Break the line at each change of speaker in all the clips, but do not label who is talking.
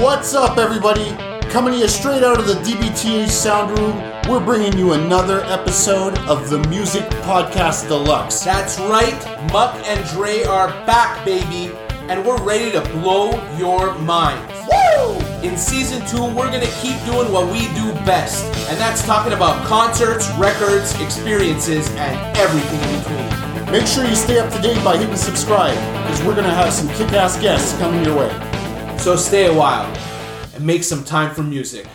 What's up, everybody? Coming to you straight out of the DBTH sound room, we're bringing you another episode of the Music Podcast Deluxe.
That's right, Muck and Dre are back, baby, and we're ready to blow your minds.
Woo!
In season two, we're gonna keep doing what we do best, and that's talking about concerts, records, experiences, and everything in between.
Make sure you stay up to date by hitting subscribe, because we're gonna have some kick ass guests coming your way.
So stay a while and make some time for music.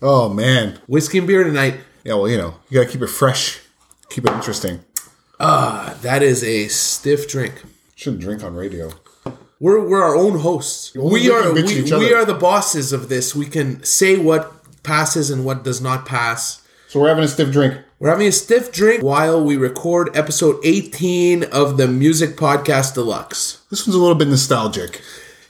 Oh, man.
Whiskey and beer tonight.
Yeah, well, you know, you gotta keep it fresh, keep it interesting.
Ah, that is a stiff drink.
Shouldn't drink on radio.
We're, we're our own hosts. We are
can bitch at
we, we are the bosses of this. We can say what passes and what does not pass.
So we're having a stiff drink.
We're having a stiff drink while we record episode 18 of the Music Podcast Deluxe.
This one's a little bit nostalgic.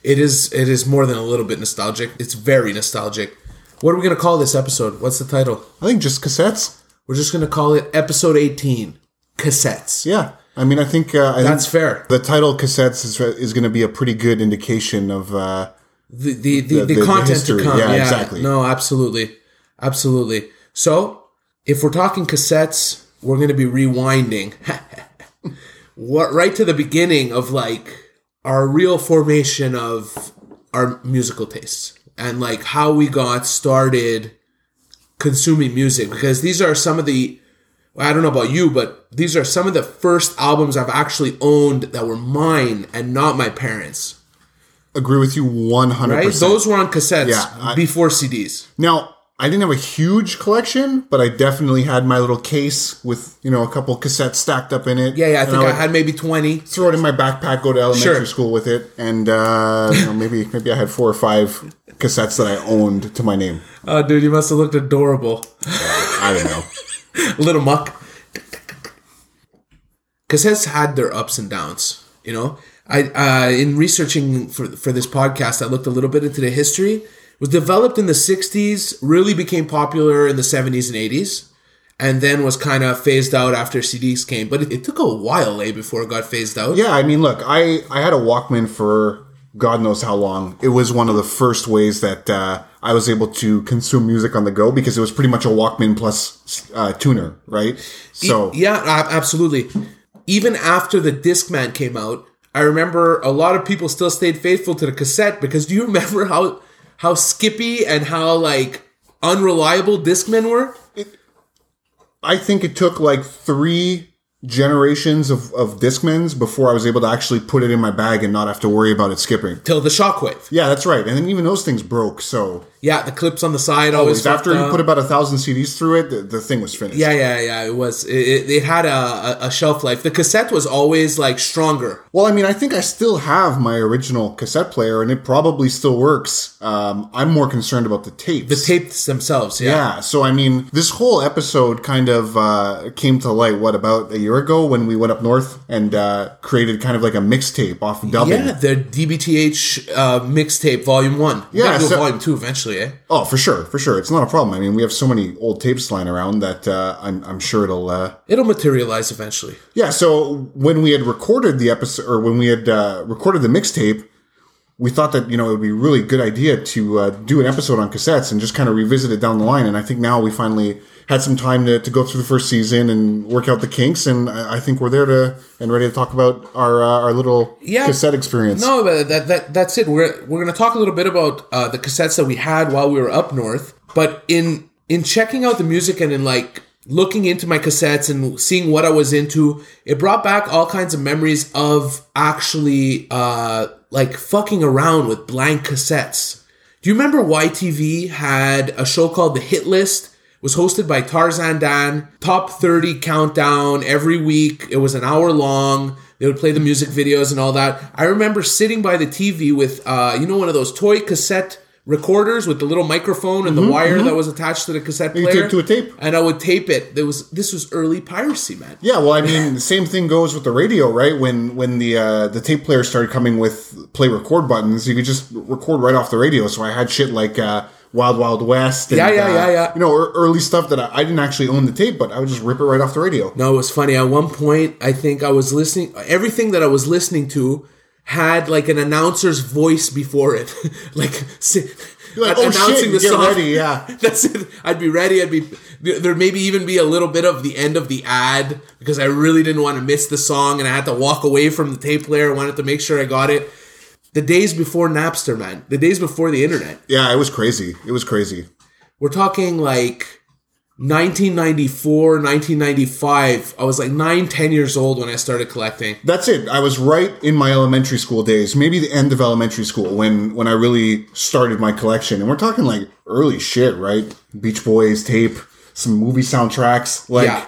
It is it is more than a little bit nostalgic. It's very nostalgic. What are we going to call this episode? What's the title?
I think just cassettes.
We're just going to call it episode 18 cassettes.
Yeah. I mean, I think uh, I
That's
think
fair.
the title cassettes is, is going to be a pretty good indication of uh,
The the the,
The-
the,
the
content
history.
to come.
Yeah,
Yeah,
exactly.
No, absolutely. Absolutely. So, if we're talking cassettes, we're going to be rewinding what right to the beginning of like our real formation of our musical tastes and like how we got started consuming music because these are some of the I don't know about you, but these are some of the first albums I've actually owned that were mine and not my parents.
agree with you 100%.
Right? Those were on cassettes
Yeah, I-
before CDs.
Now, I didn't have a huge collection, but I definitely had my little case with, you know, a couple cassettes stacked up in it.
Yeah, yeah. I think I,
would
had maybe twenty.
throw it in my backpack, go to elementary
Sure.
school with it, and uh, you know, maybe maybe I had four or five cassettes that I owned to my name.
Oh, dude, you must have looked adorable.
I don't know.
A little muck. Cassettes had their ups and downs. You know, I uh, in researching for for this podcast, I looked a little bit into the history. Was developed in the '60s, really became popular in the '70s and '80s, and then was kind of phased out after CDs came. But it, it took a while, eh, before it got phased out.
Yeah, I mean, look, I I had a Walkman for God knows how long. It was one of the first ways that uh, I was able to consume music on the go because it was pretty much a Walkman plus uh, tuner, right? So
Yeah, absolutely. Even after the Discman came out, I remember a lot of people still stayed faithful to the cassette because do you remember how how skippy and how like unreliable Discmen were?
I think it took like three generations of, of Discmans before I was able to actually put it in my bag and not have to worry about it skipping.
Till the Shockwave.
Yeah, that's right. And then even those things broke. So
Yeah, the clips on the side always.
after you put about a thousand CDs through it, the, the thing was finished.
Yeah, yeah, yeah. It was. It, it, had a, a, a shelf life. The cassette was always like stronger.
Well, I mean, I think I still have my original cassette player, and it probably still works. Um, I'm more concerned about the tapes.
The tapes themselves. Yeah.
Yeah, so I mean, this whole episode kind of uh, came to light, what, about a year ago when we went up north and uh, created kind of like a mixtape off dubbing.
Yeah, the DBTH uh, mixtape volume one. We're
Yeah,
do a
so-
volume two eventually, eh?
Oh, for sure, for sure. It's not a problem. I mean, we have so many old tapes lying around that uh, I'm, I'm sure it'll. Uh...
It'll materialize eventually.
Yeah, so when we had recorded the episode, or when we had uh, recorded the mixtape, we thought that you know it would be a really good idea to uh, do an episode on cassettes and just kind of revisit it down the line. And I think now we finally had some time to, to go through the first season and work out the kinks. And I I think we're there to and ready to talk about our uh, our little
Yeah.
cassette experience.
No, but that, that that's it. We're we're gonna talk a little bit about uh, the cassettes that we had while we were up north. But in in checking out the music and in like looking into my cassettes and seeing what I was into, it brought back all kinds of memories of actually uh, like fucking around with blank cassettes. Do you remember YTV had a show called The Hit List? It was hosted by Tarzan Dan. Top 30 countdown every week. It was an hour long. They would play the music videos and all that. I remember sitting by the TV with, uh, you know, one of those toy cassette recorders with the little microphone and the wire that was attached to the cassette player.
tape to a tape.
And I would tape it. There was this was early piracy, man.
Yeah, well, I mean, the same thing goes with the radio, right? When when the uh, the tape player started coming with play record buttons, you could just record right off the radio. So I had shit like uh, Wild Wild West. And,
Yeah, yeah,
uh,
yeah, yeah.
You know, early stuff that I, I didn't actually own the tape, but I would just rip it right off the radio.
No, it was funny. At one point, I think I was listening. Everything that I was listening to had like an announcer's voice before it, like,
like, oh shit, get ready, yeah.
That's it. I'd be ready. I'd be there. Maybe even be a little bit of the end of the ad because I really didn't want to miss the song, and I had to walk away from the tape player. I wanted to make sure I got it. The days before Napster, man. The days before the internet.
Yeah, it was crazy. It was crazy.
We're talking like 1994, 1995. I was like nine, ten years old when I started collecting.
That's it. I was right in my elementary school days, maybe the end of elementary school when when I really started my collection. And we're talking like early shit, right? Beach Boys tape, some movie soundtracks. Like
Yeah.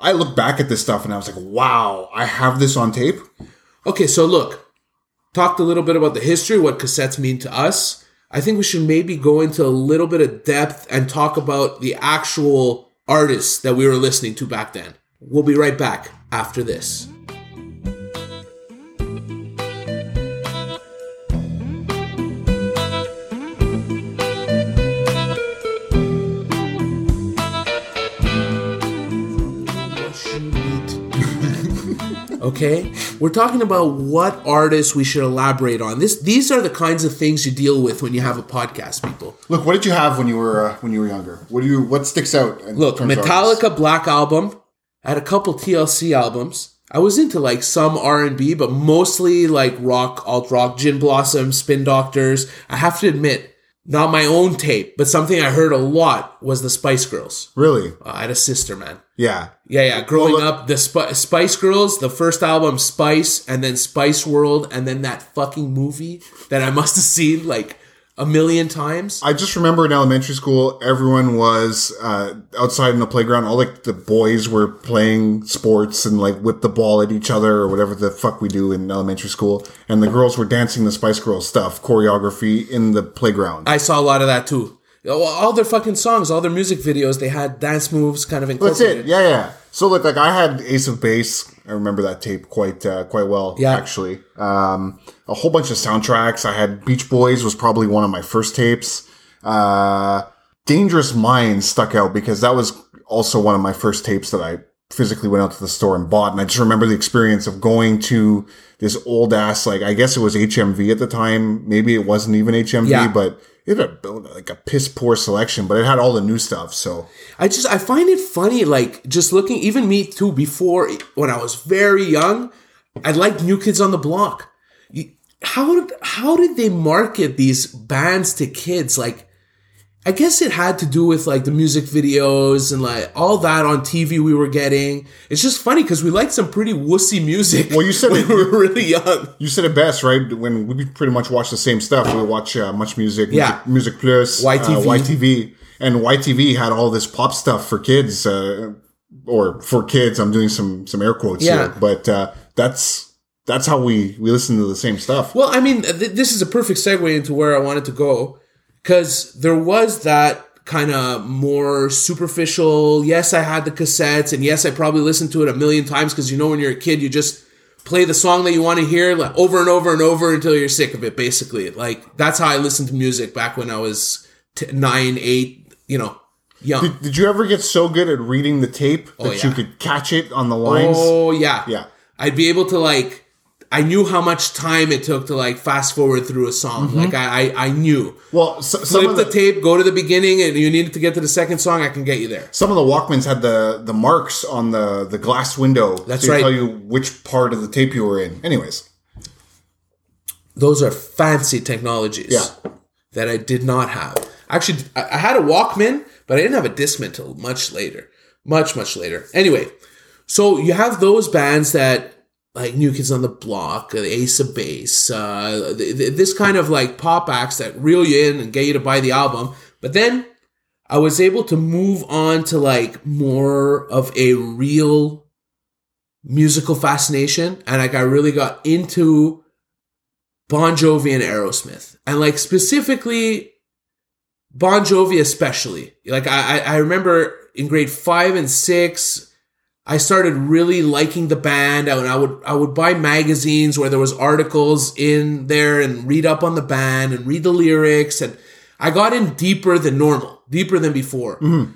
I look back at this stuff and I was like, wow, I have this on tape.
Okay, so look, talked a little bit about the history, what cassettes mean to us. I think we should maybe go into a little bit of depth and talk about the actual artists that we were listening to back then. We'll be right back after this. Okay, we're talking about what artists we should elaborate on. This, these are the kinds of things you deal with when you have a podcast, people.
Look, what did you have when you were uh, when you were younger? What do you what sticks out?
Look, Metallica? Black Album. I had a couple TLC albums. I was into like some R and B, but mostly like rock, alt rock, Gin Blossom, Spin Doctors. I have to admit, not my own tape, but something I heard a lot was the Spice Girls.
Really?
Uh, I had a sister, man.
Yeah.
Yeah, yeah. Growing
Well,
up, the Sp- Spice Girls, the first album, Spice, and then Spice World, and then that fucking movie that I must have seen like a million times.
I just remember in elementary school, everyone was uh, outside in the playground. All like the boys were playing sports and like whip the ball at each other or whatever the fuck we do in elementary school. And the girls were dancing the Spice Girls stuff, choreography in the playground.
I saw a lot of that too. All their fucking songs, all their music videos, they had dance moves kind of
That's
incorporated.
it. Yeah, yeah. So look, like I had Ace of Base. I remember that tape quite uh, quite well.
Yeah.
actually. Um, a whole bunch of soundtracks. I had Beach Boys was probably one of my first tapes. Uh, Dangerous Minds stuck out because that was also one of my first tapes that I physically went out to the store and bought. And I just remember the experience of going to this old ass, like I guess it was HMV at the time. Maybe it wasn't even HMV,
Yeah.
but it had a, like a piss poor selection, but it had all the new stuff. So
I just I find it funny, like just looking, even me too. Before when I was very young, I liked New Kids on the Block. How how did they market these bands to kids? Like, I guess it had to do with like the music videos and like all that on TV we were getting. It's just funny because we liked some pretty wussy music.
Well, you said
when
it-
we were really young.
You said it best, right? When we pretty much watch the same stuff. We watch uh, Much Music,
Yeah.
Music, MusiquePlus,
YTV.
uh, YTV, and YTV had all this pop stuff for kids, uh, or for kids. I'm doing some some air quotes
Yeah.
here, but uh, that's that's how we we listen to the same stuff.
Well, I mean, th- this is a perfect segue into where I wanted to go because there was that kind of more superficial. Yes, I had the cassettes, and yes, I probably listened to it a million times because you know, when you're a kid, you just play the song that you want to hear like, over and over and over until you're sick of it. Basically, like that's how I listened to music back when I was t- nine, eight, you know, young.
Did, did you ever get so good at reading the tape oh, that
Oh, yeah.
you could catch it on the lines?
Oh yeah,
Yeah.
I'd be able to like. I knew how much time it took to like fast forward through a song. Mm-hmm. Like I, I, I knew.
Well, so, some
flip
of
the,
the,
tape, go to the beginning, and you needed to get to the second song. I can get you there.
some of the Walkmans had the the marks on the the glass window.
That's
to
right.
Tell you which part of the tape you were in. Anyways,
Those are fancy technologies
Yeah.
that I did not have. Actually, I I had a Walkman, but I didn't have a Discman until much later, much much later. Anyway, so you have those bands that like New Kids on the Block, uh, Ace of Base, uh, th- th- this kind of like pop acts that reel you in and get you to buy the album. But then I was able to move on to like more of a real musical fascination, and like I really got into Bon Jovi and Aerosmith, and like specifically Bon Jovi, especially. Like I, I I remember in grade five and six, I started really liking the band, and I would I would buy magazines where there was articles in there and read up on the band and read the lyrics, and I got in deeper than normal, deeper than before. Mm-hmm.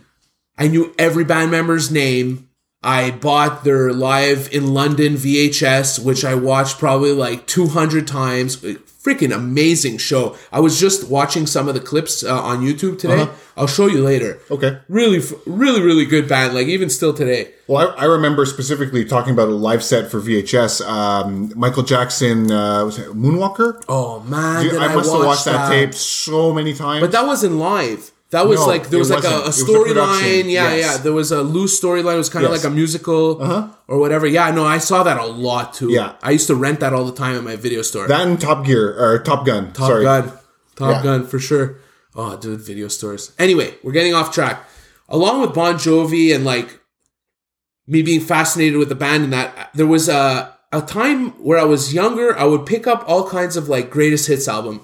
I knew every band member's name. I bought their live in London VHS, which I watched probably like 200 times. Freaking amazing show. I was just watching some of the clips uh, on YouTube today.
Uh-huh.
I'll show you later.
Okay.
Really, really, really good band. Like even still today.
Well, I, I remember specifically talking about a live set for VHS. Um, Michael Jackson, uh, was it Moonwalker?
Oh man,
I must have
watch
watched that, tape so many times.
But that wasn't live. That was
No,
like there was like a,
wasn't.
a
a
storyline. Yeah,
Yes.
yeah. There was a loose storyline. It was kind of
Yes. Uh-huh.
like a musical or whatever. Yeah, no, I saw that a lot too.
Yeah.
I used to rent that all the time at my video store.
that and Top Gear or Top Gun.
Top
sorry.
Gun, Top
Yeah.
Gun for sure. Oh, dude, video stores. Anyway, we're getting off track. Along with Bon Jovi and like me being fascinated with the band and that, there was a a time where I was younger. I would pick up all kinds of like greatest hits album,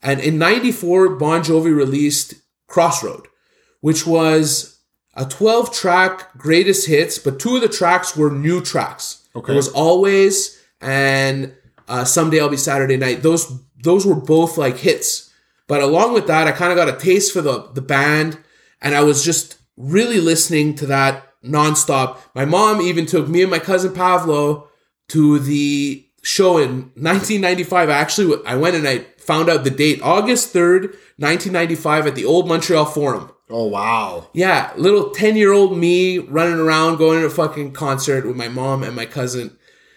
and in '94, Bon Jovi released Crossroad, which was a 12 track greatest hits, but two of the tracks were new tracks.
Okay.
It was Always and uh, Someday I'll Be Saturday Night. Those those were both like hits. But along with that, I kind of got a taste for the the band, and I was just really listening to that nonstop. My mom even took me and my cousin Pavlo to the show in 1995. Actually I went and I found out the date, August 3rd, 1995, at the Old Montreal Forum.
Oh wow.
Yeah, little 10 year old me running around going to a fucking concert with my mom and my cousin.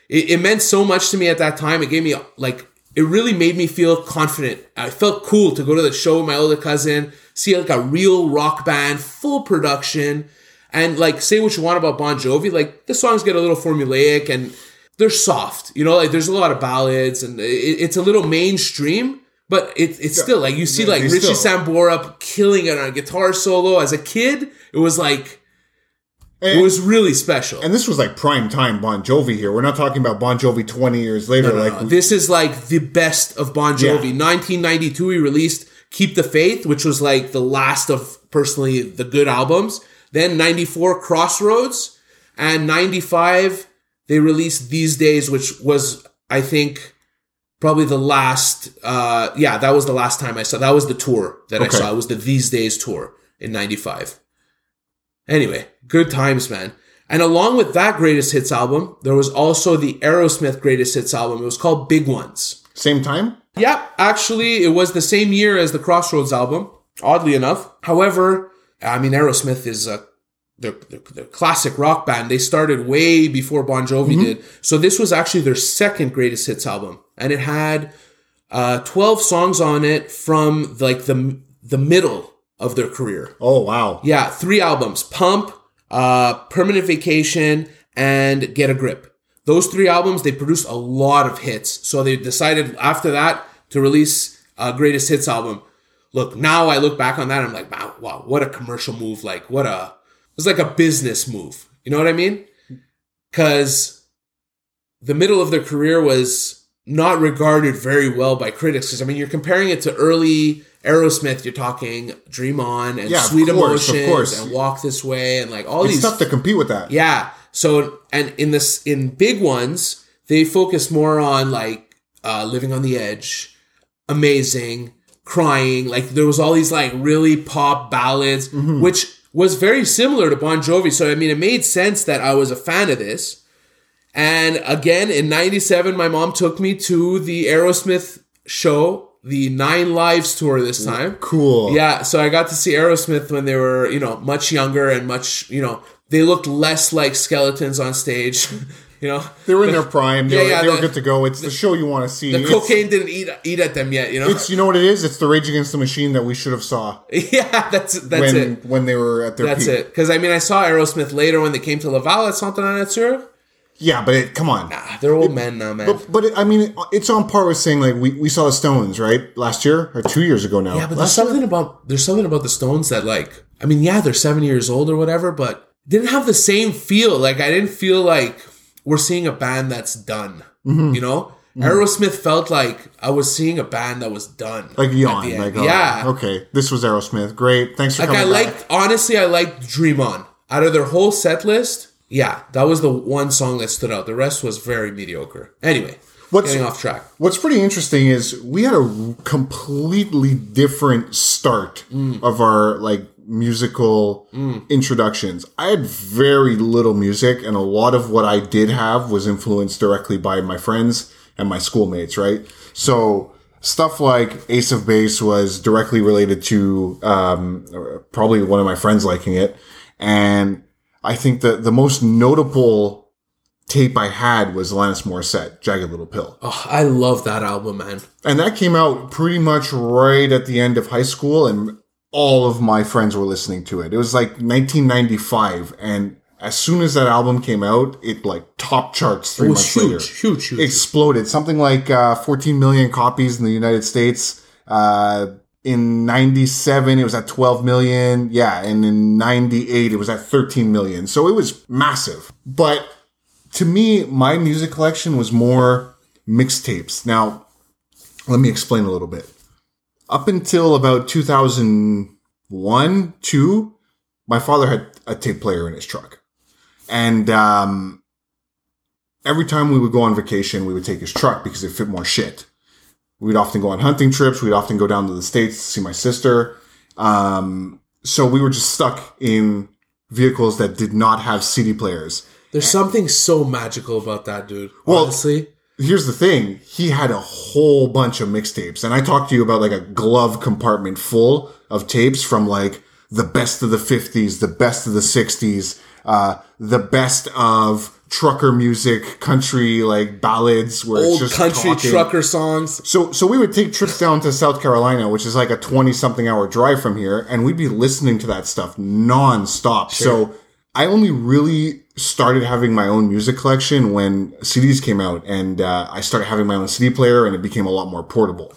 It, it meant so much to me at that time. It gave me, like, it really made me feel confident. I felt cool to go to the show with my older cousin, see like a real rock band, full production, and like say what you want about Bon Jovi. Like, the songs get a little formulaic and they're soft, you know, like there's a lot of ballads and it, it's a little mainstream. But it, it's still like you see
Yeah,
like Richie
still-
Sambora killing it on a guitar solo. As a kid, it was like
And,
it was really special.
and this was like prime time Bon Jovi here. We're not talking about Bon Jovi 20 years later. like
Uh, this is like the best of Bon Jovi.
Yeah.
1992, he released "Keep the Faith," which was like the last of personally the good albums. Then 94, "Crossroads," and 95 they released "These Days," which was I think probably the last. Uh, yeah, that was the last time I saw. That was the tour that I saw. It was the "These Days" tour in 95. Anyway, good times, man. And along with that greatest hits album, there was also the Aerosmith greatest hits album. It was called Big Ones.
same time.
Yep, actually, it was the same year as the Crossroads album, oddly enough. However, I mean, Aerosmith is a they're, they're a classic rock band. They started way before Bon Jovi did. So this was actually their second greatest hits album. And it had uh, 12 songs on it from like the the middle of their career.
Oh wow.
Yeah, three albums: Pump, uh, Permanent Vacation, and Get a Grip. Those three albums they produced a lot of hits. So they decided after that to release a greatest hits album. Look, now I look back on that, I'm like, wow, wow, what a commercial move! Like, what a was like a business move. You know what I mean? Because the middle of their career was not regarded very well by critics. Because I mean, you're comparing it to early Aerosmith. You're talking Dream On and
Yeah,
Sweet
course, of
Emotions
course.
and Walk This Way and like all
It's
these.
tough to compete with that.
yeah. So and in this in big ones, they focus more on like uh, living on the edge, amazing, crying. Like there was all these like really pop ballads,
Mm-hmm.
which was very similar to Bon Jovi. So I mean, it made sense that I was a fan of this. And again, in '97, my mom took me to the Aerosmith show, the Nine Lives tour this time.
Cool.
Yeah, so I got to see Aerosmith when they were, you know, much younger and much, you know, they looked less like skeletons on stage. you know,
They were in their prime. They,
Yeah,
were,
yeah,
they were good to go. It's the show you want to see.
the
It's-
cocaine didn't eat eat at them yet. You know,
It's you know what it is. It's the Rage Against the Machine that we should have saw
yeah, that's that's
when
it.
when they were at their
That's
peak.
it. Because I mean, I saw Aerosmith later when they came to Laval at Santa Ana Natura.
Yeah, but it, come on.
nah, they're old men now, man.
But, but it, I mean, it, it's on par with saying like we, we saw the Stones right last year or two years ago now.
Yeah, but there's
last year?
something about there's something about the Stones that like I mean, yeah, they're seven years old or whatever, but didn't have the same feel. Like I didn't feel like we're seeing a band that's done.
Mm-hmm.
You know, Aerosmith felt like I was seeing a band that was done.
like yawn. Like oh,
yeah,
okay, this was Aerosmith. Great, thanks for
like I
coming back.
liked honestly, I liked Dream On out of their whole set list. Yeah, that was the one song that stood out. The rest was very mediocre. Anyway,
What's-
getting off track.
What's pretty interesting is we had a completely different start
Mm.
of our like musical introductions. I had very little music, and a lot of what I did have was influenced directly by my friends and my schoolmates, right? So stuff like Ace of Base was directly related to um, probably one of my friends liking it, and I think that the most notable tape I had was Alanis Morissette, Jagged Little Pill.
Oh, I love that album, man.
And that came out pretty much right at the end of high school, and all of my friends were listening to it. It was like 1995, and as soon as that album came out, it like top charts three months
huge,
later.
huge, huge.
Exploded. Something like uh, 14 million copies in the United States. Uh, in 97, it was at 12 million. Yeah. And in 98, it was at 13 million. So it was massive. But to me, my music collection was more mixtapes. Now, let me explain a little bit. Up until about 2001, 2, my father had a tape player in his truck. And um, every time we would go on vacation, we would take his truck because it fit more shit. We'd often go on hunting trips. We'd often go down to the States to see my sister. Um, so we were just stuck in vehicles that did not have CD players.
There's something so magical about that, dude.
Well-
Honestly.
Here's the thing he had a whole bunch of mixtapes and i talked to you about like a glove compartment full of tapes from like the best of the 50s the best of the 60s uh the best of trucker music country like ballads where
Old
it's just
country
talking.
trucker songs.
so so we would take trips down to south carolina which is like a 20 something hour drive from here and we'd be listening to that stuff non-stop so i only really started having my own music collection when CDs came out, and uh, I started having my own CD player, and it became a lot more portable.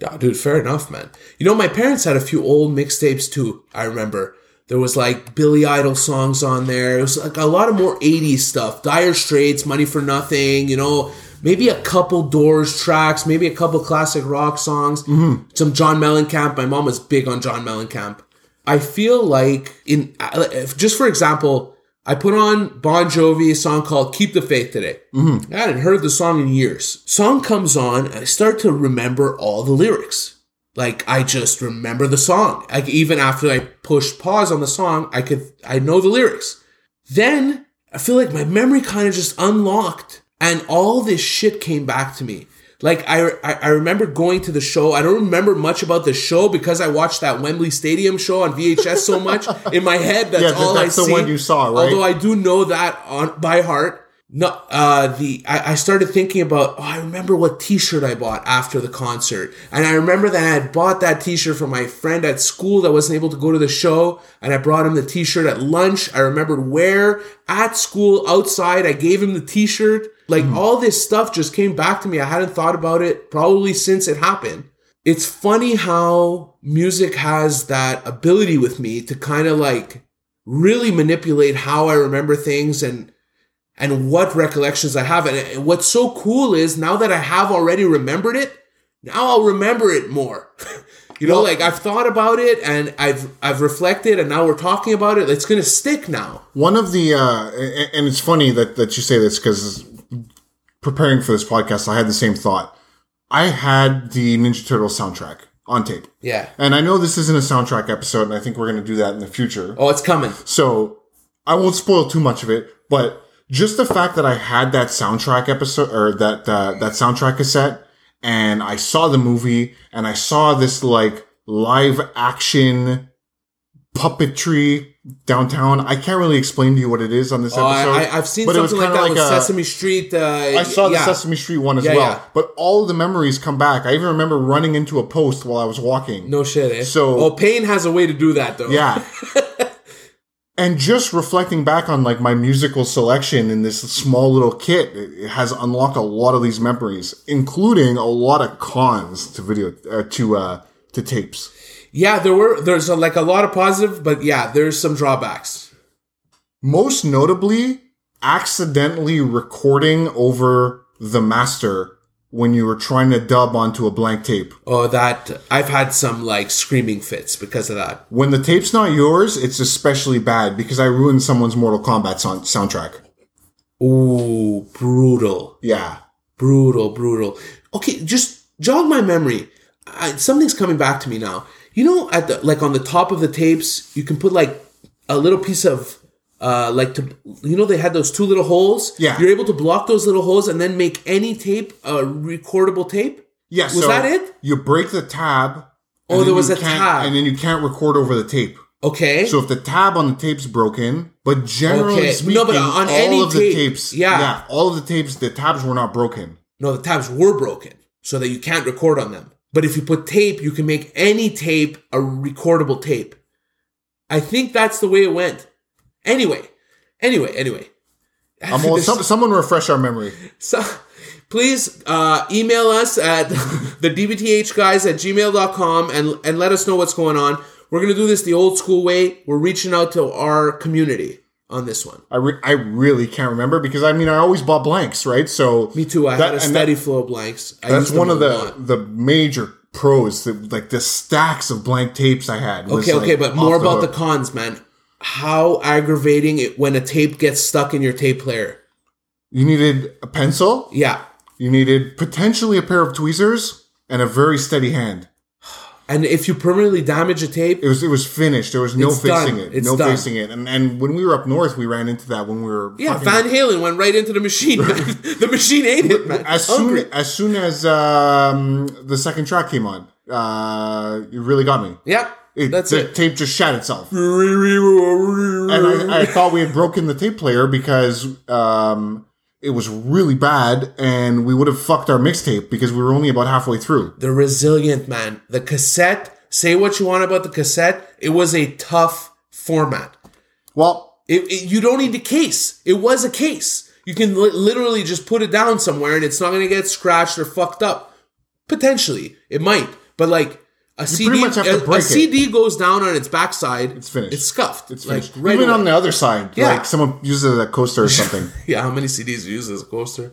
Yeah, dude, fair enough, man. You know, my parents had a few old mixtapes too. I remember there was like Billy Idol songs on there. It was like a lot of more '80s stuff. Dire Straits, Money for Nothing. You know, maybe a couple Doors tracks, maybe a couple classic rock songs. Some John Mellencamp. My mom was big on John Mellencamp. I feel like in just for example, I put on Bon Jovi a song called "Keep the Faith" today. Mm-hmm. I hadn't heard the song in years. Song comes on, and I start to remember all the lyrics. Like I just remember the song. Like even after I pushed pause on the song, I could I know the lyrics. Then I feel like my memory kind of just unlocked, and all this shit came back to me. Like I, I I remember going to the show. I don't remember much about the show because I watched that Wembley Stadium show on VHS so much in my head. That's
Yeah,
all
that's
I
the
see.
one you saw, right?
Although I do know that on by heart. No, uh, the I, I started thinking about. Oh, I remember what T-shirt I bought after the concert, and I remember that I had bought that T-shirt for my friend at school that wasn't able to go to the show, and I brought him the T-shirt at lunch. I remembered where at school outside I gave him the T-shirt. Like all this stuff just came back to me. I hadn't thought about it probably since it happened. It's funny how music has that ability with me to kind of like really manipulate how I remember things and and what recollections I have. And what's so cool is now that I have already remembered it, now I'll remember it more. you know, like I've thought about it and I've I've reflected and now we're talking about it. It's gonna stick now.
One of the, uh, and it's funny that, that you say this because preparing for this podcast, I had the same thought. I had the Ninja Turtles soundtrack on tape.
Yeah.
And I know this isn't a soundtrack episode, and I think we're going to do that in the future.
Oh, it's coming.
So I won't spoil too much of it, but just the fact that I had that soundtrack episode or that uh, that soundtrack cassette, and I saw the movie, and I saw this like live action puppetry downtown. I can't really explain to you what it is on this
Oh,
episode.
I, I've seen
but it was
something like that with
a-
Sesame Street. Uh,
I saw the. Sesame Street one as
Yeah,
well,
yeah.
but all of the memories come back. I even remember running into a post while I was walking.
No shit. Eh?
So-
oh, pain has a way to do that though.
Yeah. and just reflecting back on like my musical selection in this small little kit, it has unlocked a lot of these memories, including a lot of cons to video uh, to uh to tapes.
Yeah, there were there's a, like a lot of positive, but yeah, there's some drawbacks.
Most notably, accidentally recording over the master when you were trying to dub onto a blank tape.
Oh, that I've had some like screaming fits because of that.
When the tape's not yours, it's especially bad because I ruined someone's Mortal Kombat son- soundtrack.
Ooh, brutal,
Yeah.
brutal, brutal. Okay, just jog my memory. I, something's coming back to me now. you know, at the like on the top of the tapes, you can put like a little piece of uh like to you know they had those two little holes.
Yeah.
you're able to block those little holes and then make any tape a recordable tape.
Yeah,
Was
so
that it?
You break the tab.
Oh, there was a tab.
and then you can't record over the tape.
Okay.
So if the tab on the tape's broken, but generally
Okay.
speaking,
No, but on
all
any
of the
tape,
tapes,
yeah.
all of the tapes, the tabs were not broken.
no, the tabs were broken so that you can't record on them. But if you put tape, you can make any tape a recordable tape. I think that's the way it went. Anyway, anyway, anyway.
I'm all, some, someone refresh our memory.
So please uh, email us at the dbth guys at gmail.com and, and let us know what's going on. We're going to do this the old school way. We're reaching out to our community on this one.
I, re- I really can't remember because I mean I always bought blanks, right? So
Me too. I
that-
had a steady
that-
flow of blanks. I
that's one of the the major pros. That, like the stacks of blank tapes I had.
Okay, okay,
like,
but more
off
about the cons, man. How aggravating it when a tape gets stuck in your tape player.
You needed a pencil.
Yeah.
You needed potentially a pair of tweezers and a very steady hand.
And if you permanently damage a tape,
It was it was finished. There was no fixing
done.
it.
It's
no
done.
fixing it. And and when we were up north, we ran into that when we were
yeah, Van Halen went right into the machine. the machine ate it, man.
as
Hungry.
soon as soon as um, the second track came on, uh, it really got me.
Yeah,
It,
that's
the
it.
tape just shot itself, and I, I thought we had broken the tape player because um, it was really bad, and we would have fucked our mixtape because we were only about halfway through.
the resilient man. The cassette. Say what you want about the cassette. It was a tough format.
Well,
It, it- you don't need a case. It was a case. You can li- literally just put it down somewhere, and it's not going to get scratched or fucked up. Potentially, it might, but like a CD,
have to
a- a. CD goes down on its backside. It's
finished.
It's scuffed.
it's
like
finished.
right
even
away.
on the other side,
Yeah.
like someone uses it as a coaster or something.
yeah. How many CDs you use as a coaster?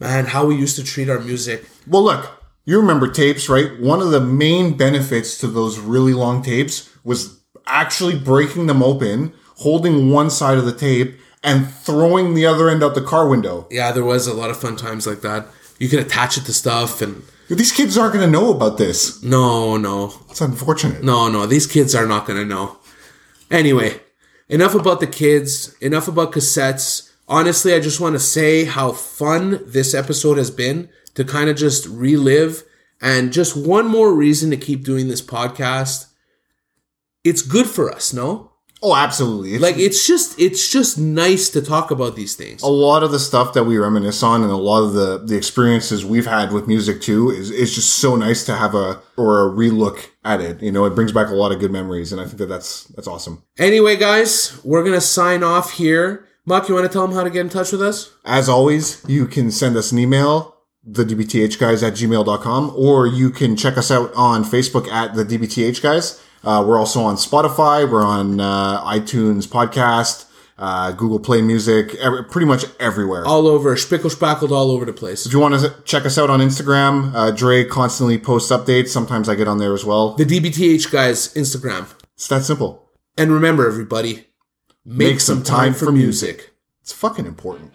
Man, how we used to treat our music.
Well, look, you remember tapes, right? One of the main benefits to those really long tapes was actually breaking them open, holding one side of the tape, and throwing the other end out the car window.
Yeah, there was a lot of fun times like that. You could attach it to stuff, and
These kids aren't going to know about this.
no, no,
It's unfortunate.
No, no, these kids are not going to know. Anyway, enough about the kids, enough about cassettes. Honestly, I just want to say how fun this episode has been to kind of just relive and just one more reason to keep doing this podcast. It's good for us, no?
Oh, absolutely. It's
Like it's just it's just nice to talk about these things.
a lot of the stuff that we reminisce on and a lot of the, the experiences we've had with music too is, is just so nice to have a or a relook at it. You know, it brings back a lot of good memories, and I think that that's that's awesome.
Anyway, guys, we're going to sign off here. Muck, you want to tell them how to get in touch with us?
As always, you can send us an email, the DBTH guys at gmail.com, or you can check us out on Facebook at the DBTH guys. Uh, we're also on Spotify. We're on uh, iTunes podcast, uh, Google Play Music, every, pretty much everywhere.
All over, spickle spackled all over the place.
If you want to check us out on Instagram, uh, Dre constantly posts updates. Sometimes I get on there as well.
The DBTH guys Instagram.
It's that simple.
And remember, everybody, make, some time, for music.
It's fucking important.